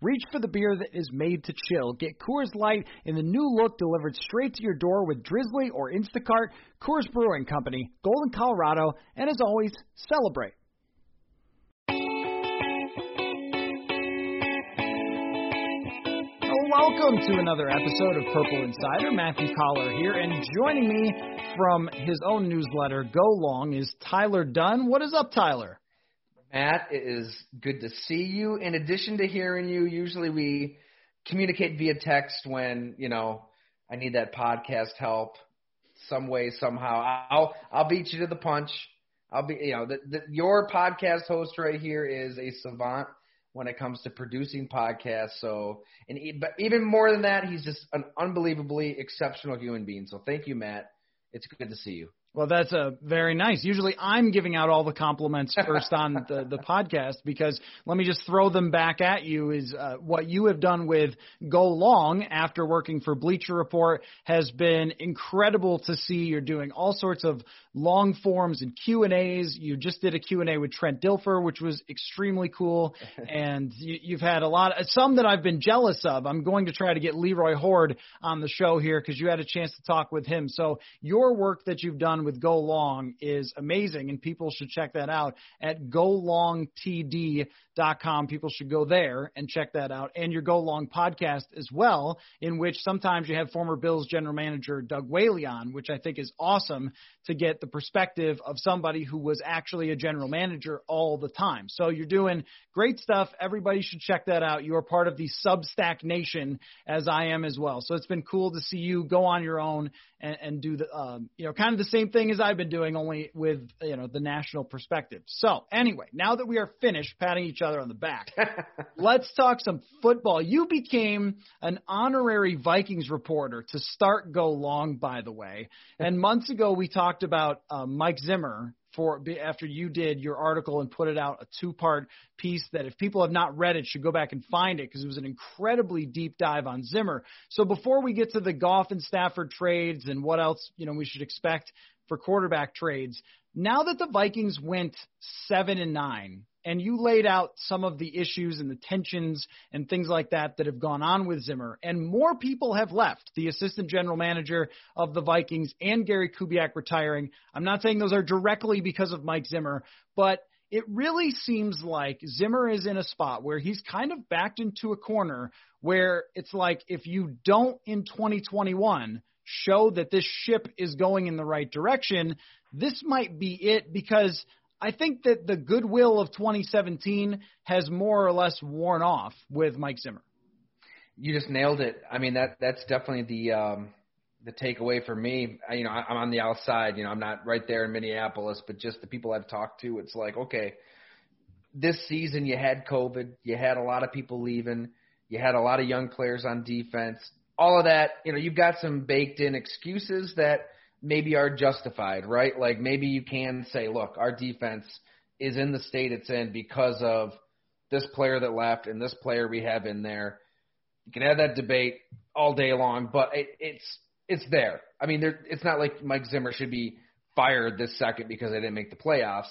Reach for the beer that is made to chill. Get Coors Light in the new look delivered straight to your door with Drizly or Instacart. Coors Brewing Company, Golden, Colorado, and as always, celebrate. Welcome to another episode of Purple Insider. Matthew Coller here, and joining me from his own newsletter, Go Long, is Tyler Dunne. What is up, Tyler? Matt, it is good to see you. In addition to hearing you, usually we communicate via text when, you know, I need that podcast help some way, somehow. I'll I'll beat you to the punch. I'll be you know, the, the, your podcast host right here is a savant when it comes to producing podcasts. So, and but even more than that, he's just an unbelievably exceptional human being. So, thank you, Matt. It's good to see you. Well, that's a uh, very nice. Usually, I'm giving out all the compliments first on the, the podcast because let me just throw them back at you. Is uh, what you have done with Go Long after working for Bleacher Report has been incredible to see. You're doing all sorts of long forms and Q and A's. You just did a Q and A with Trent Dilfer, which was extremely cool, and you, you've had a lot, Of, some that I've been jealous of. I'm going to try to get Leroy Hoard on the show here because you had a chance to talk with him. So your work that you've done with Go Long is amazing, and people should check that out at golongtd.com. People should go there and check that out, and your Go Long podcast as well, in which sometimes you have former Bills general manager Doug Whaley on, which I think is awesome to get the perspective of somebody who was actually a general manager all the time. So you're doing great stuff. Everybody should check that out. You are part of the Substack Nation, as I am as well. So it's been cool to see you go on your own and, and do the, um, you know, kind of the same thing as I've been doing, only with, you know, the national perspective. So anyway, now that we are finished patting each other on the back, let's talk some football. You became an honorary Vikings reporter to start Go Long, by the way. And months ago, we talked about uh, Mike Zimmer for after you did your article and put it out a two part piece that if people have not read it should go back and find it because it was an incredibly deep dive on Zimmer. So before we get to the Goff and Stafford trades and what else you know we should expect for quarterback trades, now that the Vikings went seven and nine and you laid out some of the issues and the tensions and things like that that have gone on with Zimmer, and more people have left. The assistant general manager of the Vikings and Gary Kubiak retiring. I'm not saying those are directly because of Mike Zimmer, but it really seems like Zimmer is in a spot where he's kind of backed into a corner where it's like if you don't in 2021 show that this ship is going in the right direction, this might be it because I think that the goodwill of 2017 has more or less worn off with Mike Zimmer. You just nailed it. I mean that that's definitely the um, the takeaway for me. I, you know, I, I'm on the outside. You know, I'm not right there in Minneapolis, but just the people I've talked to, it's like, okay, this season you had COVID, you had a lot of people leaving, you had a lot of young players on defense. All of that, you know, you've got some baked in excuses that maybe are justified, right? Like maybe you can say, look, our defense is in the state it's in because of this player that left and this player we have in there. You can have that debate all day long, but it, it's it's there. I mean, there, it's not like Mike Zimmer should be fired this second because they didn't make the playoffs.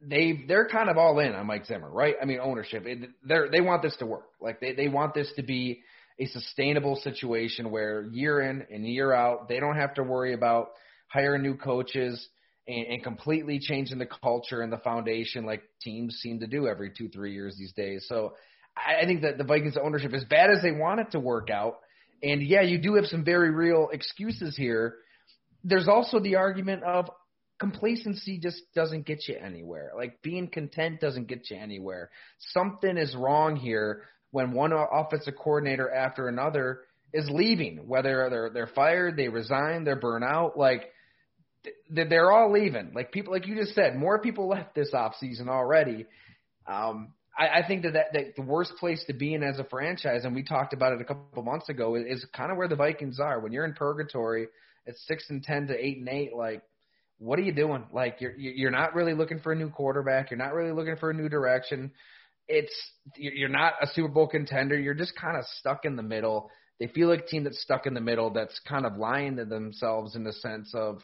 They they're kind of all in on Mike Zimmer, right? I mean, ownership. They they want this to work. Like they they want this to be a sustainable situation where year in and year out, they don't have to worry about hiring new coaches and, and completely changing the culture and the foundation like teams seem to do every two, three years these days. So I, I think that the Vikings ownership, as bad as they want it to work out, and yeah, you do have some very real excuses here. There's also the argument of complacency just doesn't get you anywhere. Like being content doesn't get you anywhere. Something is wrong here when one offensive coordinator after another is leaving, whether they're they're fired, they resign, they're burnt out, like they're all leaving. Like people, like you just said, more people left this off season already. Um, I, I think that, that that the worst place to be in as a franchise, and we talked about it a couple months ago, is, is kind of where the Vikings are. When you're in purgatory at six and ten to eight and eight, like what are you doing? Like you're you're not really looking for a new quarterback. You're not really looking for a new direction. It's you're not a Super Bowl contender. You're just kind of stuck in the middle. They feel like a team that's stuck in the middle. That's kind of lying to themselves in the sense of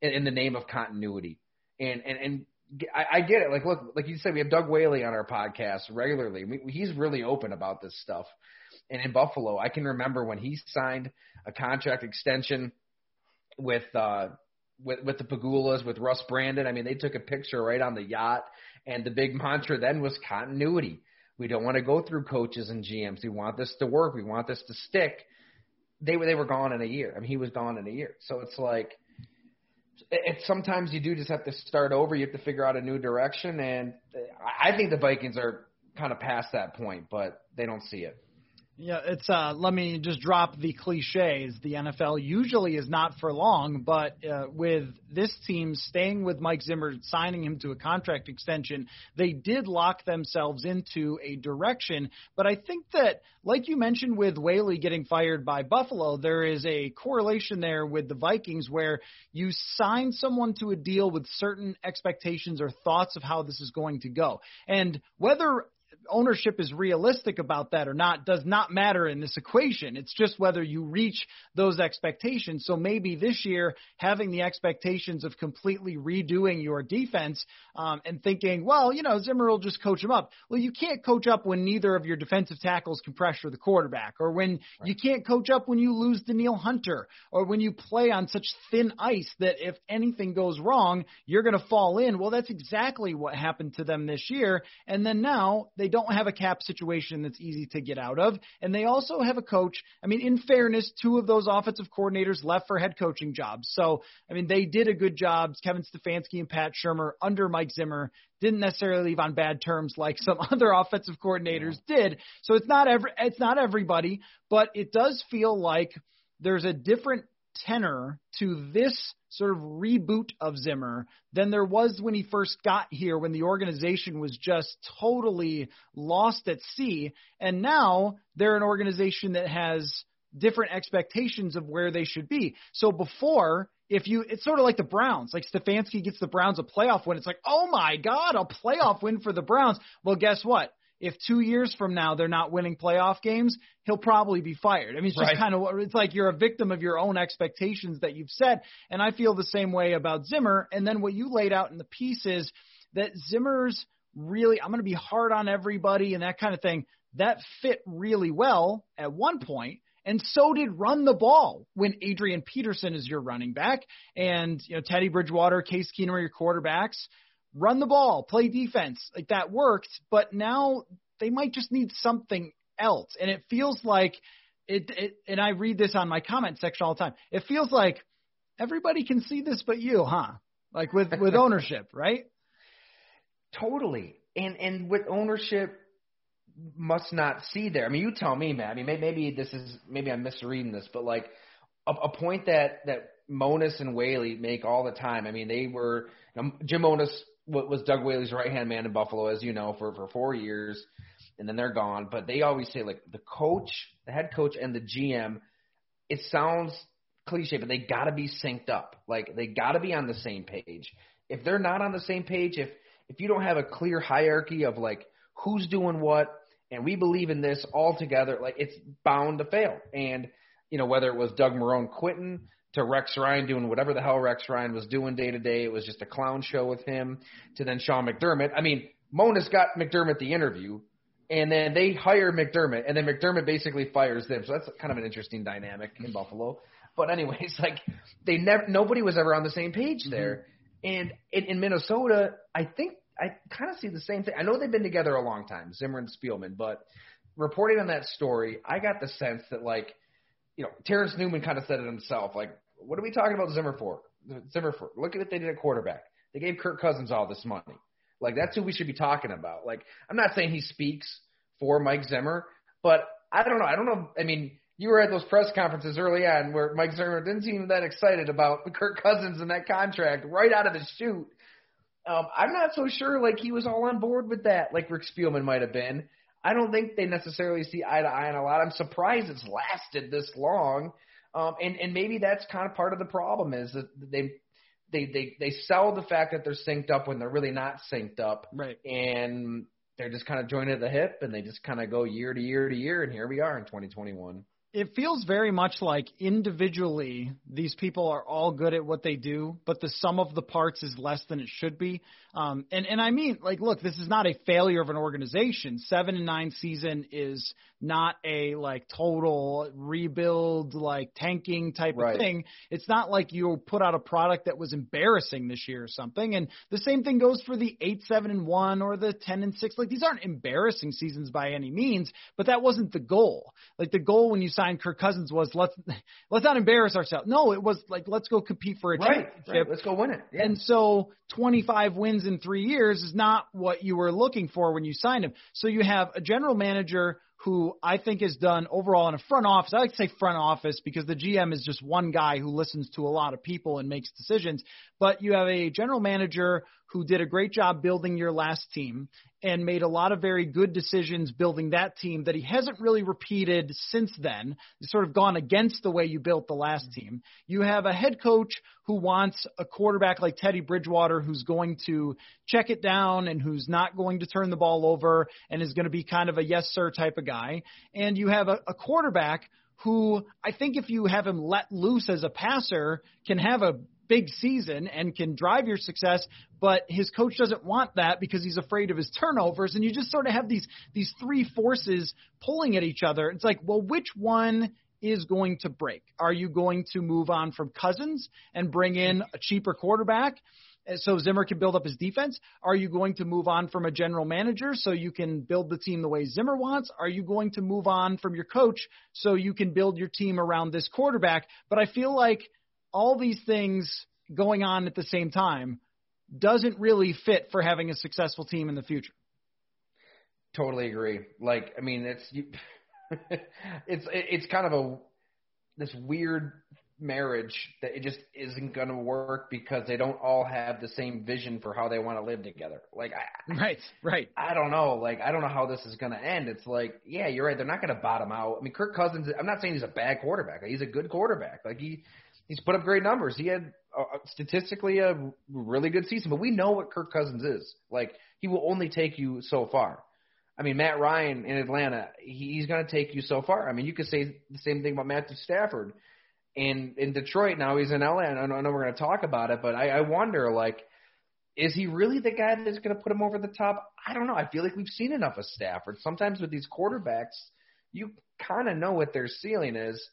in, in the name of continuity. And and and I, I get it. Like look, like you said, we have Doug Whaley on our podcast regularly. We, he's really open about this stuff. And in Buffalo, I can remember when he signed a contract extension with uh with with the Pegulas, with Russ Brandon. I mean, they took a picture right on the yacht, and the big mantra then was continuity. We don't want to go through coaches and GMs. We want this to work. We want this to stick. They were they were gone in a year. I mean, he was gone in a year. So it's like, it, sometimes you do just have to start over. You have to figure out a new direction, and I think the Vikings are kind of past that point, but they don't see it. Yeah, it's uh let me just drop the cliches. The NFL usually is not for long, but uh, with this team staying with Mike Zimmer, signing him to a contract extension, they did lock themselves into a direction. But I think that, like you mentioned with Whaley getting fired by Buffalo, there is a correlation there with the Vikings where you sign someone to a deal with certain expectations or thoughts of how this is going to go. And whether ownership is realistic about that or not does not matter in this equation. It's just whether you reach those expectations. So maybe this year, having the expectations of completely redoing your defense um, and thinking, well, you know, Zimmer will just coach him up. Well, you can't coach up when neither of your defensive tackles can pressure the quarterback, or when right. you can't coach up when you lose Danielle Hunter, or when you play on such thin ice that if anything goes wrong, you're going to fall in. Well, that's exactly what happened to them this year. And then now they don't have a cap situation that's easy to get out of. And they also have a coach. I mean, in fairness, two of those offensive coordinators left for head coaching jobs. So, I mean, they did a good job. Kevin Stefanski and Pat Shurmur under Mike Zimmer didn't necessarily leave on bad terms like some other offensive coordinators did. So it's not every, it's not everybody, but it does feel like there's a different tenor to this sort of reboot of Zimmer than there was when he first got here, when the organization was just totally lost at sea. And now they're an organization that has different expectations of where they should be. So before, if you, it's sort of like the Browns. Like Stefanski gets the Browns a playoff win. It's like, oh my God, a playoff win for the Browns. Well, guess what? If two years from now they're not winning playoff games, he'll probably be fired. I mean, it's just right. kind of it's like you're a victim of your own expectations that you've set. And I feel the same way about Zimmer. And then what you laid out in the piece is that Zimmer's really, I'm going to be hard on everybody and that kind of thing. That fit really well at one point. And so did run the ball when Adrian Peterson is your running back and you know Teddy Bridgewater, Case Keenum are your quarterbacks run the ball, play defense. Like that worked, but now they might just need something else. And it feels like it, it and I read this on my comment section all the time. It feels like everybody can see this but you, huh? Like with with ownership, right? Totally. And and with ownership must not see there. I mean, you tell me, Matt. I mean, maybe this is maybe I'm misreading this, but like a, a point that that Monos and Whaley make all the time. I mean, they were know, Jim Monos was Doug Whaley's right hand man in Buffalo, as you know, for for four years, and then they're gone. But they always say like the coach, the head coach, and the GM. It sounds cliche, but they got to be synced up. Like they got to be on the same page. If they're not on the same page, if if you don't have a clear hierarchy of like who's doing what, and we believe in this all together, like it's bound to fail. And you know whether it was Doug Marone quitting to Rex Ryan doing whatever the hell Rex Ryan was doing day to day. It was just a clown show with him. To then Sean McDermott. I mean, Monos got McDermott the interview, and then they hire McDermott, and then McDermott basically fires them. So that's kind of an interesting dynamic in Buffalo. But anyways, like they never, nobody was ever on the same page there. Mm-hmm. And in, in Minnesota, I think I kind of see the same thing. I know they've been together a long time, Zimmer and Spielman, but reporting on that story, I got the sense that like, you know, Terrence Newman kind of said it himself. Like what are we talking about Zimmer for? Zimmer for. Look at what they did at quarterback. They gave Kirk Cousins all this money. Like that's who we should be talking about. Like I'm not saying he speaks for Mike Zimmer, but I don't know. I don't know. I mean, you were at those press conferences early on where Mike Zimmer didn't seem that excited about Kirk Cousins and that contract right out of the chute. Um, I'm not so sure like he was all on board with that, like Rick Spielman might have been. I don't think they necessarily see eye to eye on a lot. I'm surprised it's lasted this long. Um, and, and maybe that's kind of part of the problem is that they they they they sell the fact that they're synced up when they're really not synced up. Right. And they're just kind of joined at the hip and they just kind of go year to year to year and here we are in 2021 it feels very much like individually these people are all good at what they do, but the sum of the parts is less than it should be. Um, and and I mean, like, look, this is not a failure of an organization. Seven and nine season is not a like total rebuild, like tanking type right. of thing. It's not like you put out a product that was embarrassing this year or something. And the same thing goes for the eight, seven and one or the ten and six. Like these aren't embarrassing seasons by any means, but that wasn't the goal. Like the goal when you signed Kirk Cousins was let's let's not embarrass ourselves. No, it was like let's go compete for a right, championship. Right. Let's go win it. Yeah. And so 25 wins in three years is not what you were looking for when you signed him. So you have a general manager who I think has done overall in a front office. I like to say front office because the GM is just one guy who listens to a lot of people and makes decisions. But you have a general manager who did a great job building your last team and made a lot of very good decisions building that team that he hasn't really repeated since then. He's sort of gone against the way you built the last mm-hmm. team. You have a head coach who wants a quarterback like Teddy Bridgewater who's going to check it down and who's not going to turn the ball over and is going to be kind of a yes sir type of guy. And you have a, a quarterback who I think if you have him let loose as a passer can have a big season and can drive your success, but his coach doesn't want that because he's afraid of his turnovers. And you just sort of have these these three forces pulling at each other. It's like, well, which one is going to break? Are you going to move on from Cousins and bring in a cheaper quarterback? Uh, so Zimmer can build up his defense. Are you going to move on from a general manager so you can build the team the way Zimmer wants? Are you going to move on from your coach so you can build your team around this quarterback? But I feel like all these things going on at the same time doesn't really fit for having a successful team in the future. Totally agree. Like, I mean, it's you, it's it's kind of a this weird marriage that it just isn't going to work because they don't all have the same vision for how they want to live together. Like, I, right, right. I don't know. Like, I don't know how this is going to end. It's like, yeah, you're right. They're not going to bottom out. I mean, Kirk Cousins. I'm not saying he's a bad quarterback. He's a good quarterback. Like he he's put up great numbers. He had uh, statistically a really good season, but we know what Kirk Cousins is. Like he will only take you so far. I mean, Matt Ryan in Atlanta, he's going to take you so far. I mean, you could say the same thing about Matthew Stafford. In in Detroit now, he's in LA. Know, I know we're going to talk about it, but I, I wonder, like, is he really the guy that's going to put him over the top? I don't know. I feel like we've seen enough of Stafford. Sometimes with these quarterbacks, you kind of know what their ceiling is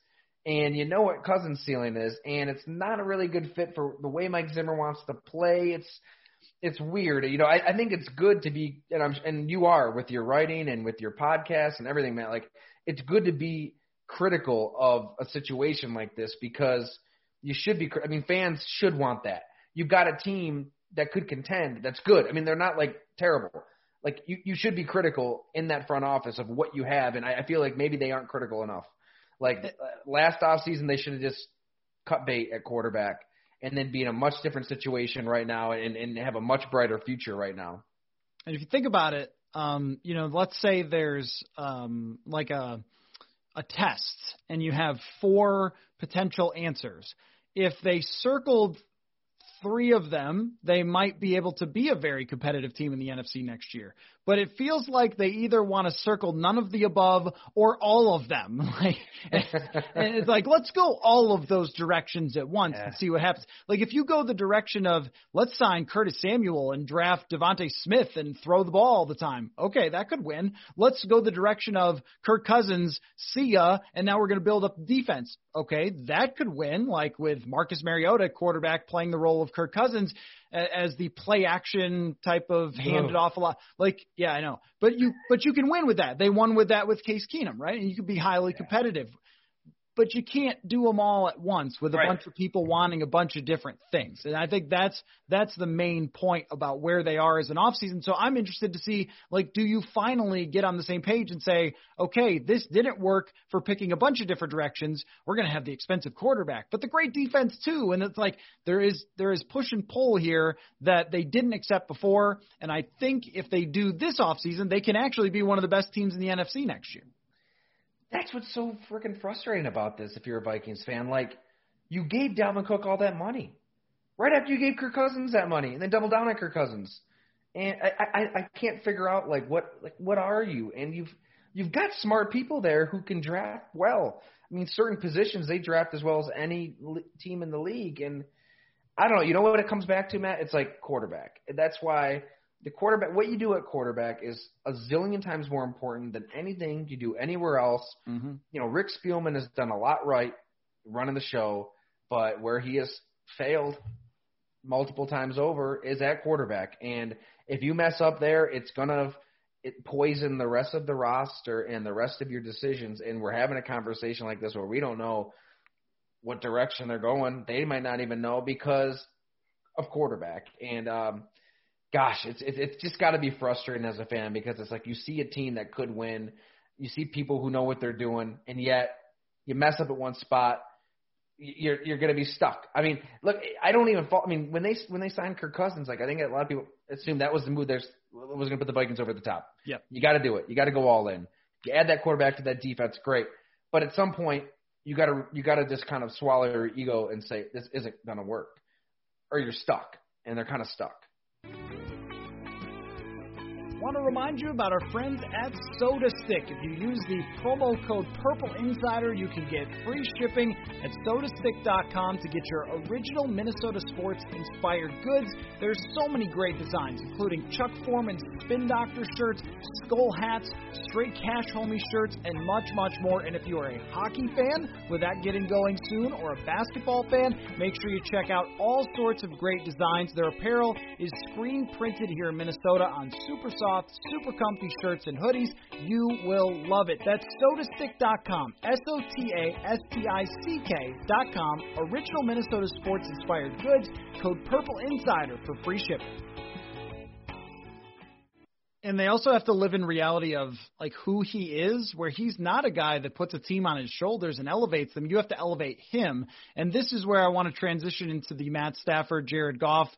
and you know what Cousins' ceiling is, and it's not a really good fit for the way Mike Zimmer wants to play. It's it's weird, you know. I, I think it's good to be, and I'm and you are with your writing and with your podcast and everything, man. Like it's good to be critical of a situation like this because you should be. I mean, fans should want that. You've got a team that could contend. That's good. I mean, they're not like terrible. Like you, you should be critical in that front office of what you have, and I, I feel like maybe they aren't critical enough. Like uh, last offseason, they should have just cut bait at quarterback and then be in a much different situation right now and, and have a much brighter future right now. And if you think about it, um, you know, let's say there's um, like a a test and you have four potential answers. If they circled three of them, they might be able to be a very competitive team in the NFC next year. But it feels like they either want to circle none of the above or all of them. Like, and it's like let's go all of those directions at once yeah. and see what happens. Like if you go the direction of let's sign Curtis Samuel and draft DeVonta Smith and throw the ball all the time, okay, that could win. Let's go the direction of Kirk Cousins, see ya, and now we're going to build up defense. Okay, that could win. Like with Marcus Mariota, quarterback playing the role of Kirk Cousins as the play action type of handed off a lot. Like, yeah, I know, but you but you can win with that. They won with that with Case Keenum, right? And you could be highly competitive. But you can't do them all at once with a Right. bunch of people wanting a bunch of different things. And I think that's that's the main point about where they are as an offseason. So I'm interested to see like do you finally get on the same page and say, "Okay, this didn't work for picking a bunch of different directions. We're going to have the expensive quarterback, but the great defense too." And it's like there is there is push and pull here that they didn't accept before, and I think if they do this offseason, they can actually be one of the best teams in the NFC next year. That's what's so freaking frustrating about this. If you're a Vikings fan, like you gave Dalvin Cook all that money right after you gave Kirk Cousins that money, and then double down on Kirk Cousins. And I, I, I can't figure out like what like what are you? And you've you've got smart people there who can draft well. I mean, certain positions they draft as well as any team in the league. And I don't know. You know what it comes back to, Matt? It's like quarterback. That's why the quarterback. What you do at quarterback is a zillion times more important than anything you do anywhere else Mm-hmm. you know, Rick Spielman has done a lot right running the show, but where he has failed multiple times over is at quarterback. And if you mess up there, it's gonna it poison the rest of the roster and the rest of your decisions. And we're having a conversation like this where we don't know what direction they're going. They might not even know because of quarterback. And um, gosh, it's it's it's just got to be frustrating as a fan because it's like you see a team that could win, you see people who know what they're doing, and yet you mess up at one spot, you're you're going to be stuck. I mean, look, I don't even fall. I mean, when they when they signed Kirk Cousins, like I think a lot of people assumed that was the move. There's was going to put the Vikings over the top. Yeah, You got to do it. You got to go all in. You add that quarterback to that defense, great. But at some point, you got to you got to just kind of swallow your ego and say this isn't going to work, or you're stuck, and they're kind of stuck. Want to remind you about our friends at Soda Stick. If you use the promo code Purple Insider, you can get free shipping at sotastick.com to get your original Minnesota sports inspired goods. There's so many great designs, including Chuck Foreman Spin Doctor shirts, skull hats, straight cash homie shirts, and much, much more. And if you are a hockey fan, with that getting going soon, or a basketball fan, make sure you check out all sorts of great designs. Their apparel is screen printed here in Minnesota on super super comfy shirts and hoodies. You will love it. That's sotastick.com. S O T A S T I C K.com. Original Minnesota sports inspired goods. Code Purple Insider for free shipping. And they also have to live in reality of like who he is, where he's not a guy that puts a team on his shoulders and elevates them. You have to elevate him. And this is where I want to transition into the Matt Stafford, Jared Goff,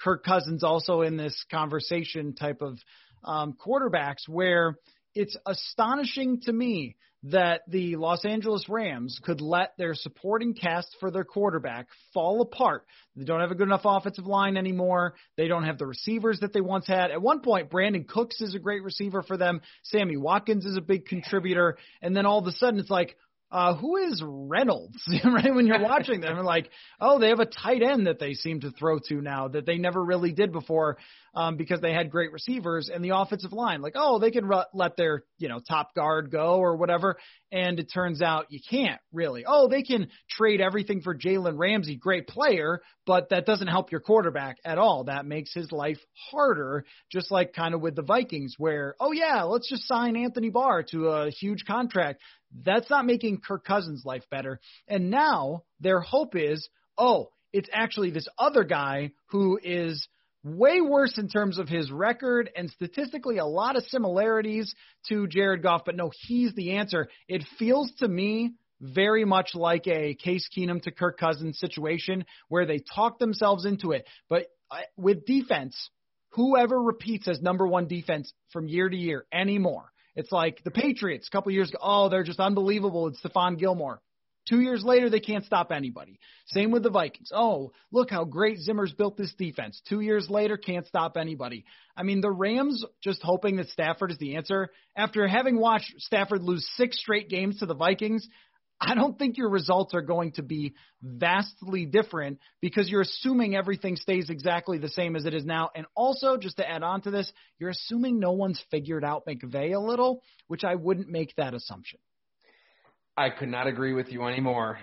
Kirk Cousins also in this conversation type of um, quarterbacks where it's astonishing to me that the Los Angeles Rams could let their supporting cast for their quarterback fall apart. They don't have a good enough offensive line anymore. They don't have the receivers that they once had. At one point, Brandin Cooks is a great receiver for them. Sammy Watkins is a big contributor. And then all of a sudden, it's like, uh, who is Reynolds? right when you're watching them, like, oh, they have a tight end that they seem to throw to now that they never really did before um, because they had great receivers and the offensive line. Like, oh, they can let their you know top guard go or whatever, and it turns out you can't really. Oh, they can trade everything for Jalen Ramsey, great player, but that doesn't help your quarterback at all. That makes his life harder, just like kind of with the Vikings, where oh yeah, let's just sign Anthony Barr to a huge contract. That's not making Kirk Cousins' life better. And now their hope is, oh, it's actually this other guy who is way worse in terms of his record and statistically a lot of similarities to Jared Goff, but no, he's the answer. It feels to me very much like a Case Keenum to Kirk Cousins situation where they talk themselves into it. But uh, with defense, whoever repeats as number one defense from year to year anymore, it's like the Patriots a couple years ago. Oh, they're just unbelievable. It's Stephon Gilmore. Two years later, they can't stop anybody. Same with the Vikings. Oh, look how great Zimmer's built this defense. Two years later, can't stop anybody. I mean, the Rams just hoping that Stafford is the answer. After having watched Stafford lose six straight games to the Vikings, I don't think your results are going to be vastly different because you're assuming everything stays exactly the same as it is now. And also, just to add on to this, you're assuming no one's figured out McVay a little, which I wouldn't make that assumption. I could not agree with you anymore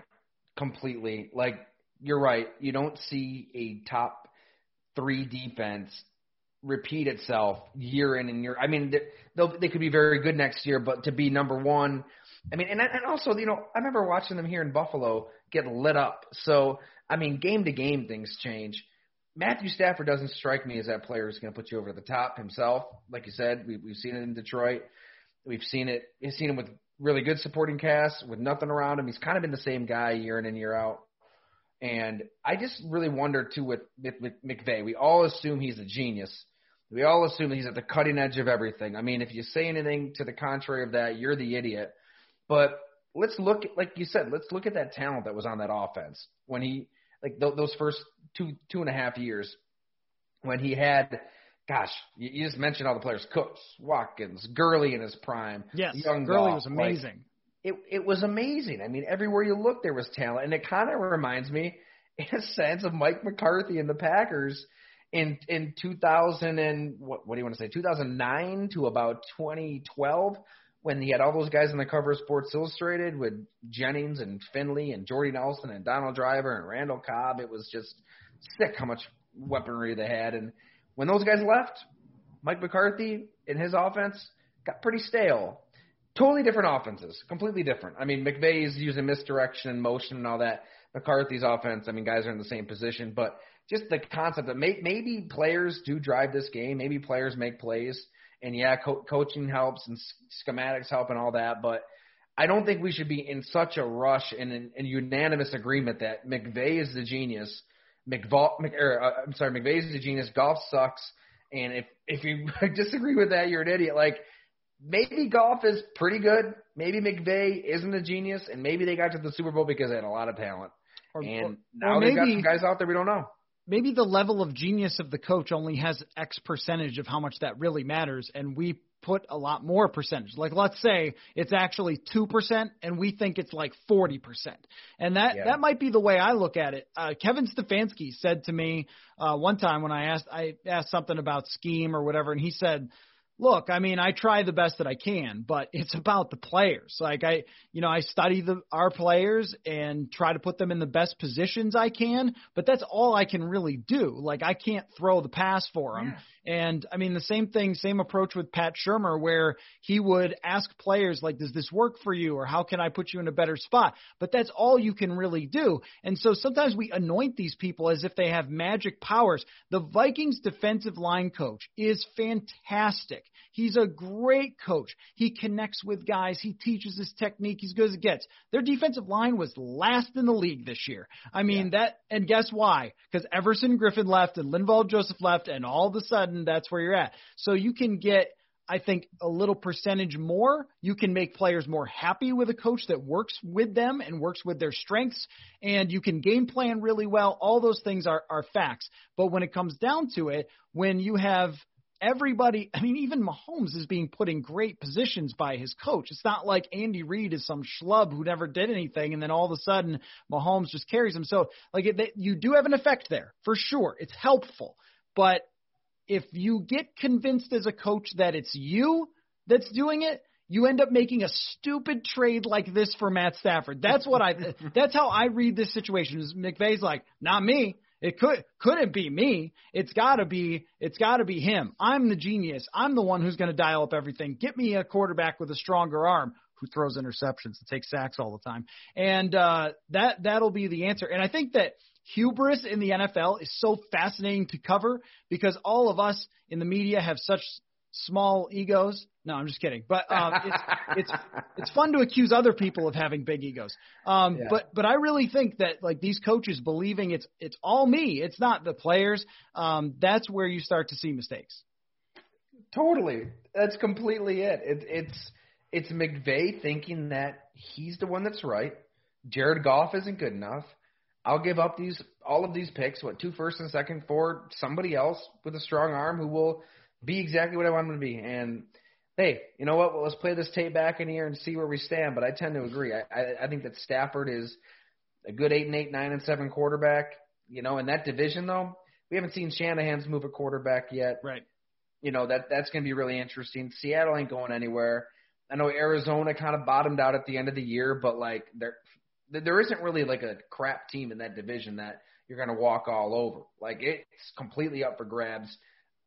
completely. Like, you're right. You don't see a top three defense repeat itself year in and year. I mean, they they could be very good next year, but to be number one I mean, and and also, you know, I remember watching them here in Buffalo get lit up. So, I mean, game to game things change. Matthew Stafford doesn't strike me as that player who's going to put you over the top himself. Like you said, we, we've seen it in Detroit. We've seen it. We've seen him with really good supporting cast with nothing around him. He's kind of been the same guy year in and year out. And I just really wonder too with, with, with McVay. We all assume he's a genius. We all assume he's at the cutting edge of everything. I mean, if you say anything to the contrary of that, you're the idiot. But let's look, like you said, let's look at that talent that was on that offense when he, like th- those first two two and a half years, when he had, gosh, you, you just mentioned all the players: Cooks, Watkins, Gurley in his prime. Yes, young Gurley was amazing. Like, it it was amazing. I mean, everywhere you look, there was talent, and it kind of reminds me, in a sense, of Mike McCarthy and the Packers in in 2000 and what what do you want to say 2009 to about 2012 when he had all those guys on the cover of Sports Illustrated with Jennings and Finley and Jordy Nelson and Donald Driver and Randall Cobb. It was just sick how much weaponry they had. And when those guys left, Mike McCarthy and his offense got pretty stale. Totally different offenses, completely different. I mean, McVay's using misdirection and motion and all that. McCarthy's offense, I mean, guys are in the same position, but just the concept that may, maybe players do drive this game, maybe players make plays and yeah, co- coaching helps and schematics help and all that, but I don't think we should be in such a rush and in, in unanimous agreement that McVay is the genius. McVall, Mc, or, uh, I'm sorry, McVay is the genius. Goff sucks, and if if you disagree with that, you're an idiot. Like maybe Goff is pretty good. Maybe McVay isn't a genius, and maybe they got to the Super Bowl because they had a lot of talent. Or, and or, now or they've got some guys out there we don't know maybe the level of genius of the coach only has X percentage of how much that really matters, and we put a lot more percentage. Like let's say it's actually two percent, and we think it's like forty percent, and that yeah. that might be the way I look at it. Uh, Kevin Stefanski said to me uh, one time when I asked I asked something about scheme or whatever, and he said look, I mean, I try the best that I can, but it's about the players. Like I, you know, I study the our players and try to put them in the best positions I can, but that's all I can really do. Like I can't throw the pass for them. Yeah. And I mean, the same thing, same approach with Pat Shurmur, where he would ask players, like, does this work for you? Or how can I put you in a better spot? But that's all you can really do. And so sometimes we anoint these people as if they have magic powers. The Vikings defensive line coach is fantastic. He's a great coach. He connects with guys. He teaches his technique. He's good as it gets. Their defensive line was last in the league this year. I mean, yeah. that, and guess why? Because Everson Griffen left and Linval Joseph left, and all of a sudden that's where you're at. So you can get I think a little percentage more. You can make players more happy with a coach that works with them and works with their strengths, and you can game plan really well. All those things are, are facts. But when it comes down to it, when you have everybody, I mean, even Mahomes is being put in great positions by his coach. It's not like Andy Reid is some schlub who never did anything, and then all of a sudden Mahomes just carries him. So, like, it, you do have an effect there for sure. It's helpful, but if you get convinced as a coach that it's you that's doing it, you end up making a stupid trade like this for Matt Stafford. That's what I. that's how I read this situation. Is McVay's like, not me. It could couldn't be me. It's got to be it's got to be him. I'm the genius. I'm the one who's going to dial up everything. Get me a quarterback with a stronger arm who throws interceptions and takes sacks all the time. And uh that that'll be the answer. And I think that hubris in the NFL is so fascinating to cover because all of us in the media have such small egos. No, I'm just kidding. But um, it's it's it's fun to accuse other people of having big egos. Um, yeah. But but I really think that like these coaches believing it's it's all me, it's not the players. Um, that's where you start to see mistakes. Totally, that's completely it. it it's it's McVay thinking that he's the one that's right. Jared Goff isn't good enough. I'll give up these all of these picks, what two first and second for somebody else with a strong arm who will be exactly what I want him to be. And hey, you know what? Well, let's play this tape back in here and see where we stand. But I tend to agree. I, I, I think that Stafford is a good eight and eight, nine and seven quarterback. You know, in that division though, we haven't seen Shanahan's move a quarterback yet. Right. You know that that's going to be really interesting. Seattle ain't going anywhere. I know Arizona kind of bottomed out at the end of the year, but like they're there isn't really like a crap team in that division that you're going to walk all over. Like it's completely up for grabs.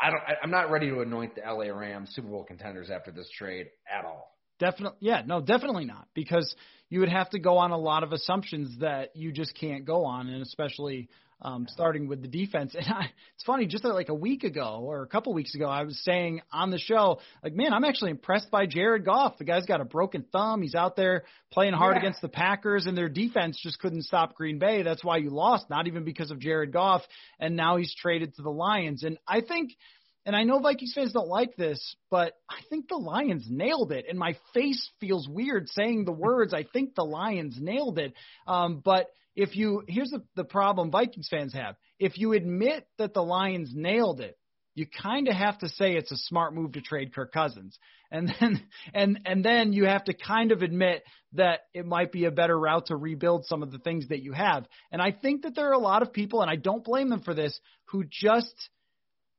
I don't. I, I'm not ready to anoint the LA Rams Super Bowl contenders after this trade at all. Definitely, yeah, no, definitely not, because you would have to go on a lot of assumptions that you just can't go on, and especially um, starting with the defense. And I, it's funny, just like a week ago or a couple weeks ago, I was saying on the show, like, man, I'm actually impressed by Jared Goff. The guy's got a broken thumb. He's out there playing hard yeah. against the Packers, and their defense just couldn't stop Green Bay. That's why you lost, not even because of Jared Goff. And now he's traded to the Lions. And I think – and I know Vikings fans don't like this, but I think the Lions nailed it. And my face feels weird saying the words. I think the Lions nailed it. Um, but if you, here's the, the problem Vikings fans have. If you admit that the Lions nailed it, you kind of have to say it's a smart move to trade Kirk Cousins. And then, and, and then you have to kind of admit that it might be a better route to rebuild some of the things that you have. And I think that there are a lot of people, and I don't blame them for this, who just –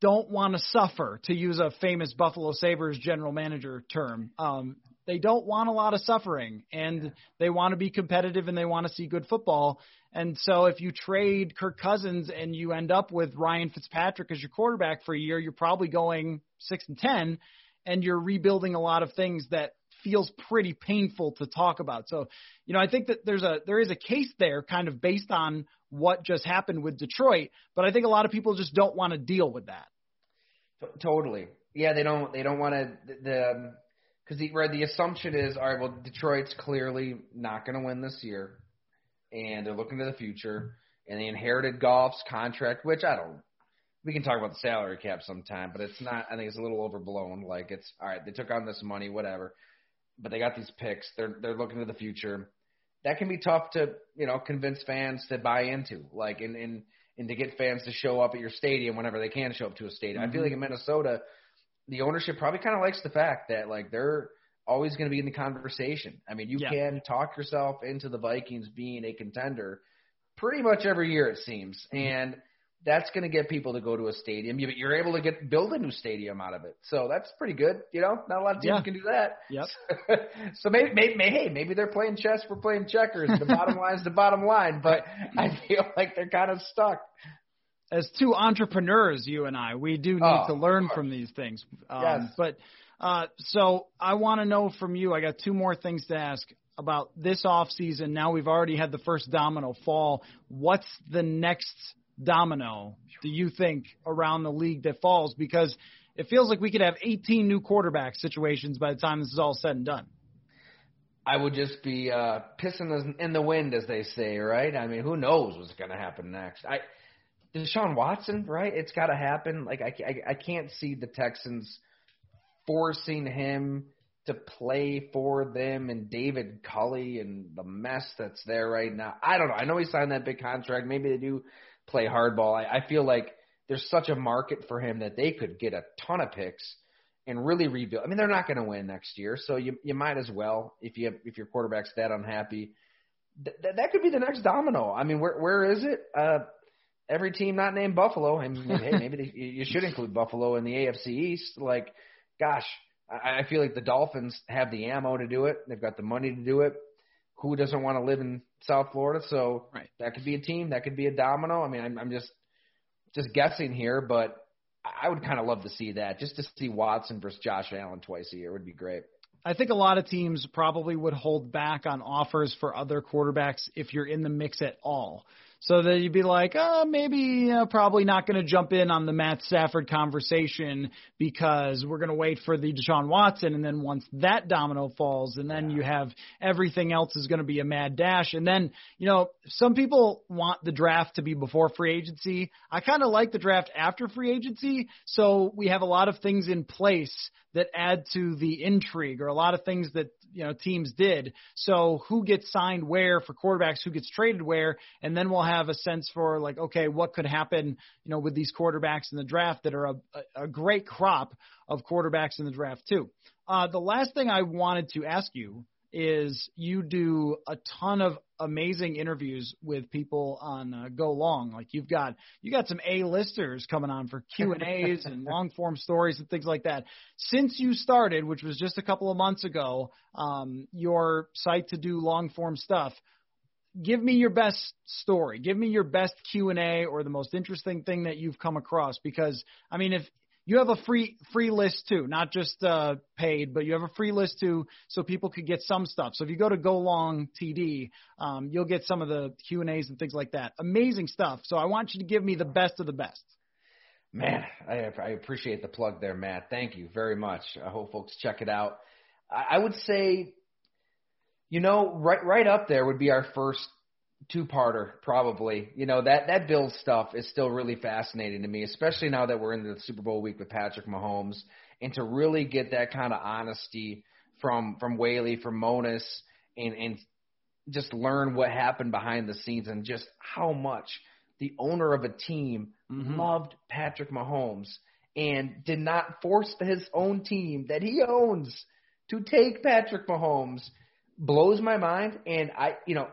don't want to suffer, to use a famous Buffalo Sabres general manager term. Um, they don't want a lot of suffering, and they want to be competitive and they want to see good football. And so, if you trade Kirk Cousins and you end up with Ryan Fitzpatrick as your quarterback for a year, you're probably going six and ten, and you're rebuilding a lot of things that feels pretty painful to talk about. So, you know, I think that there's a there is a case there, kind of based on what just happened with Detroit. But I think a lot of people just don't want to deal with that. Totally. Yeah, they don't. They don't want to. The because the right, the assumption is all right. Well, Detroit's clearly not going to win this year, and they're looking to the future, and they inherited Goff's contract, which I don't. We can talk about the salary cap sometime, but it's not. I think it's a little overblown. Like it's all right. They took on this money, whatever, but they got these picks. They're they're looking to the future. That can be tough to you know convince fans to buy into. Like in in and to get fans to show up at your stadium whenever they can show up to a stadium. Mm-hmm. I feel like in mm-hmm. Minnesota, the ownership probably kind of likes the fact that like they're always going to be in the conversation. I mean, you yeah. can talk yourself into the Vikings being a contender pretty much every year it seems, mm-hmm. and that's going to get people to go to a stadium. You, you're able to get build a new stadium out of it, so that's pretty good. You know, not a lot of teams yeah. can do that. Yep. so maybe, maybe, hey, maybe they're playing chess, we're playing checkers. The bottom line is the bottom line, but I feel like they're kind of stuck. As two entrepreneurs, you and I, we do need oh, to learn from these things. Um, yes. But uh, so I want to know from you. I got two more things to ask about this off season. Now we've already had the first domino fall. What's the next domino do you think around the league that falls? Because it feels like we could have 18 new quarterback situations by the time this is all said and done. I would just be uh, pissing in the wind, as they say, right? I mean, who knows what's going to happen next? I Deshaun Watson, right? It's got to happen. Like I, I, I can't see the Texans forcing him to play for them and David Culley and the mess that's there right now. I don't know. I know he signed that big contract. Maybe they do play hardball. I, I feel like there's such a market for him that they could get a ton of picks and really rebuild. I mean, they're not going to win next year, so you you might as well if you if your quarterback's that unhappy. Th- th- that could be the next domino. I mean, where where is it? Uh, every team not named Buffalo. I mean, hey, maybe they, you should include Buffalo in the AFC East. Like, gosh, I, I feel like the Dolphins have the ammo to do it. They've got the money to do it who doesn't want to live in South Florida? So right. that could be a team, that could be a domino. I mean, I'm, I'm just just guessing here, but I would kind of love to see that. Just to see Watson versus Josh Allen twice a year would be great. I think a lot of teams probably would hold back on offers for other quarterbacks if you're in the mix at all. So that you'd be like, oh, maybe uh, probably not going to jump in on the Matt Stafford conversation because we're going to wait for the Deshaun Watson, and then once that domino falls, and then yeah. you have everything else is going to be a mad dash, and then you know some people want the draft to be before free agency. I kind of like the draft after free agency, so we have a lot of things in place that add to the intrigue, or a lot of things that you know teams did. So who gets signed where for quarterbacks, who gets traded where, and then we'll have a sense for like, okay, what could happen, you know, with these quarterbacks in the draft that are a, a great crop of quarterbacks in the draft too. Uh, the last thing I wanted to ask you is you do a ton of amazing interviews with people on uh, Go Long. Like you've got you got some A listers coming on for Q and A's and long form stories and things like that. Since you started, which was just a couple of months ago, um, your site to do long form stuff. Give me your best story. Give me your best Q and A or the most interesting thing that you've come across. Because I mean, if you have a free free list too, not just uh, paid, but you have a free list too, so people could get some stuff. So if you go to Go Long TD, um, you'll get some of the Q and A's and things like that. Amazing stuff. So I want you to give me the best of the best. Man, I, I appreciate the plug there, Matt. Thank you very much. I hope folks check it out. I, I would say, you know, right right up there would be our first two-parter probably. You know that that Bills stuff is still really fascinating to me, especially now that we're in the Super Bowl week with Patrick Mahomes, and to really get that kind of honesty from from Whaley, from Monos, and and just learn what happened behind the scenes and just how much the owner of a team mm-hmm. loved Patrick Mahomes and did not force his own team that he owns to take Patrick Mahomes blows my mind and I you know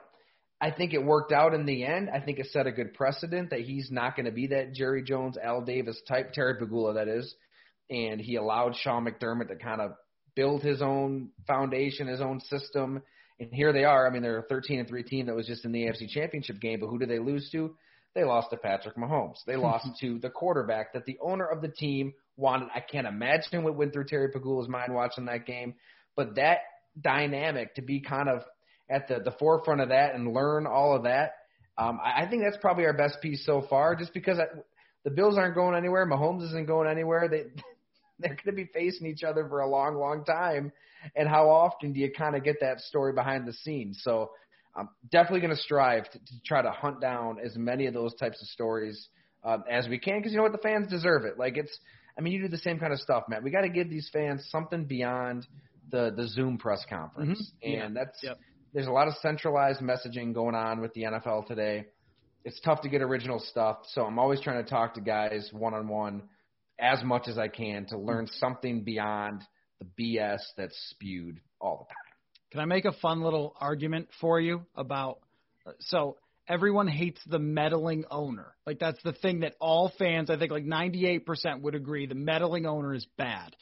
I think it worked out in the end. I think it set a good precedent that he's not going to be that Jerry Jones, Al Davis type, Terry Pegula, that is. And he allowed Sean McDermott to kind of build his own foundation, his own system. And here they are. I mean, they're a 13 and 3 team that was just in the AFC Championship game, but who did they lose to? They lost to Patrick Mahomes. They lost to the quarterback that the owner of the team wanted. I can't imagine what went through Terry Pegula's mind watching that game, but that dynamic to be kind of at the, the forefront of that and learn all of that. Um, I, I think that's probably our best piece so far, just because I, the Bills aren't going anywhere. Mahomes isn't going anywhere. They they're going to be facing each other for a long, long time. And how often do you kind of get that story behind the scenes? So I'm definitely going to strive to, try to hunt down as many of those types of stories um, as we can, because you know what, the fans deserve it. Like it's, I mean, you do the same kind of stuff, Matt. We got to give these fans something beyond the the Zoom press conference, mm-hmm. and yeah. that's yep there's a lot of centralized messaging going on with the NFL today. It's tough to get original stuff, so I'm always trying to talk to guys one on one as much as I can to learn something beyond the BS that's spewed all the time. Can I make a fun little argument for you about so everyone hates the meddling owner. Like that's the thing that all fans, I think like 98% would agree the meddling owner is bad.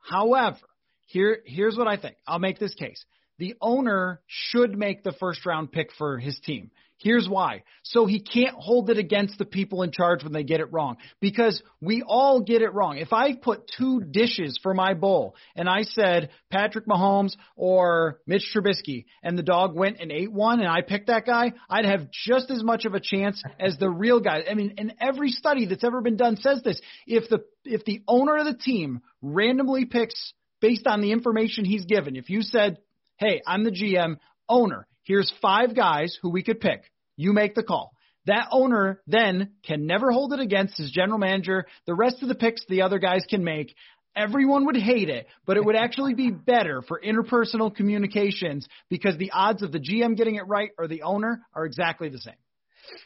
However, here here's what I think. I'll make this case the owner should make the first round pick for his team. Here's why. So he can't hold it against the people in charge when they get it wrong. Because we all get it wrong. If I put two dishes for my bowl and I said Patrick Mahomes or Mitch Trubisky and the dog went and ate one and I picked that guy, I'd have just as much of a chance as the real guy. I mean, and every study that's ever been done says this. If the if the owner of the team randomly picks based on the information he's given, if you said hey, I'm the GM, owner. Here's five guys who we could pick. You make the call. That owner then can never hold it against his general manager. The rest of the picks the other guys can make. Everyone would hate it, but it would actually be better for interpersonal communications because the odds of the GM getting it right or the owner are exactly the same.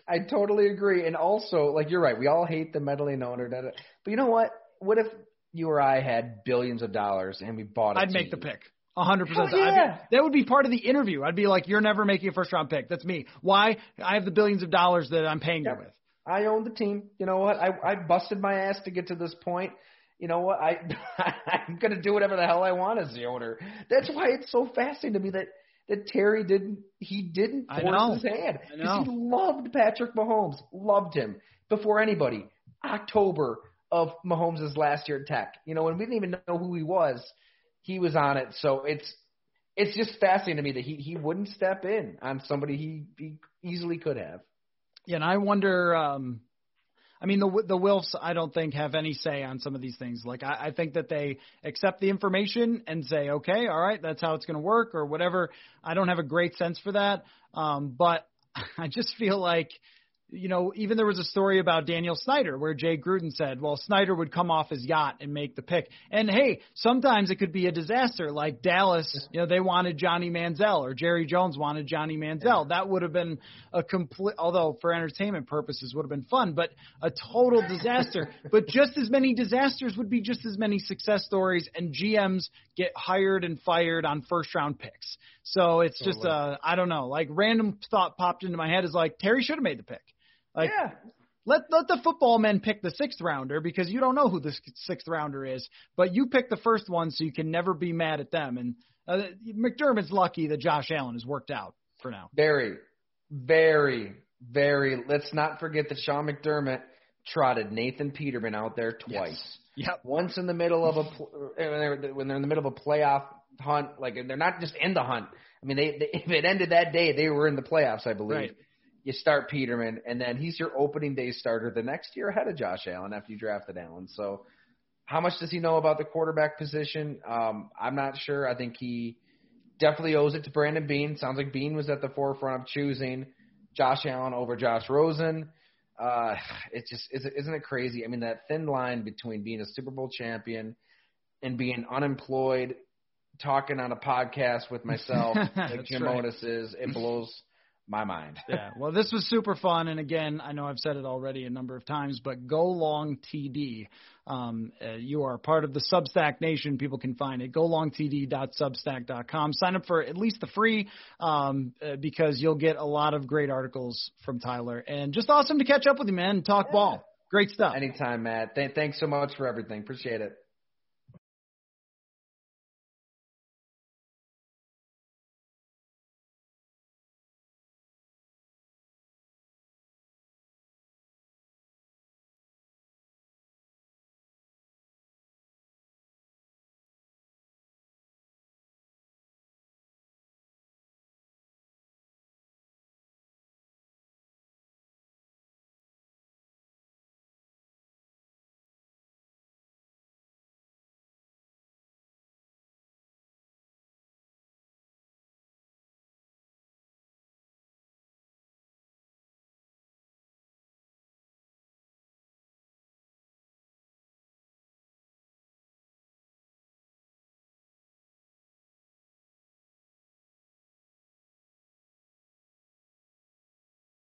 I totally agree. And also, like you're right, we all hate the meddling owner. But you know what? What if you or I had billions of dollars and we bought it? I'd make the pick hundred percent. Yeah. That would be part of the interview. I'd be like, "You're never making a first round pick. That's me. Why? I have the billions of dollars that I'm paying yep. you with. I own the team. You know what? I I busted my ass to get to this point. You know what? I I'm gonna do whatever the hell I want as the owner. That's why it's so fascinating to me that that Terry didn't he didn't force his hand because he loved Patrick Mahomes, loved him before anybody. October of Mahomes' last year at Tech. You know, and we didn't even know who he was he was on it. So it's it's just fascinating to me that he he wouldn't step in on somebody he, he easily could have. Yeah, and I wonder. um I mean, the the Wilfs, I don't think have any say on some of these things. Like, I, I think that they accept the information and say, okay, all right, that's how it's going to work, or whatever. I don't have a great sense for that, um, but I just feel like you know, even there was a story about Daniel Snyder where Jay Gruden said, well, Snyder would come off his yacht and make the pick. And hey, sometimes it could be a disaster like Dallas, you know, they wanted Johnny Manziel or Jerry Jones wanted Johnny Manziel. That would have been a complete, although for entertainment purposes would have been fun, but a total disaster. but just as many disasters would be just as many success stories and GMs get hired and fired on first round picks. So it's just, uh, I don't know, like random thought popped into my head is like Terry should have made the pick. Like, yeah. Let let the football men pick the sixth rounder because you don't know who the sixth rounder is, but you pick the first one so you can never be mad at them. And uh, McDermott's lucky that Josh Allen has worked out for now. Very, very, very. Let's not forget that Sean McDermott trotted Nathan Peterman out there twice. Yes. Yep. Once in the middle of a pl- when they're when they're in the middle of a playoff hunt, like they're not just in the hunt. I mean, they, they if it ended that day, they were in the playoffs, I believe. Right. You start Peterman, and then he's your opening day starter the next year ahead of Josh Allen after you drafted Allen. So, how much does he know about the quarterback position? Um, I'm not sure. I think he definitely owes it to Brandon Beane. Sounds like Beane was at the forefront of choosing Josh Allen over Josh Rosen. Uh, it's just isn't it crazy? I mean, that thin line between being a Super Bowl champion and being unemployed, talking on a podcast with myself, like Jim right. Otis is, it blows my mind. yeah. Well, this was super fun, and again, I know I've said it already a number of times, but Go Long TD. Um, uh, you are part of the Substack Nation. People can find it. GoLongTD.substack.com. Sign up for at least the free um, uh, because you'll get a lot of great articles from Tyler, and just awesome to catch up with you, man. And talk Yeah. ball. Great stuff. Anytime, Matt. Th- thanks so much for everything. Appreciate it.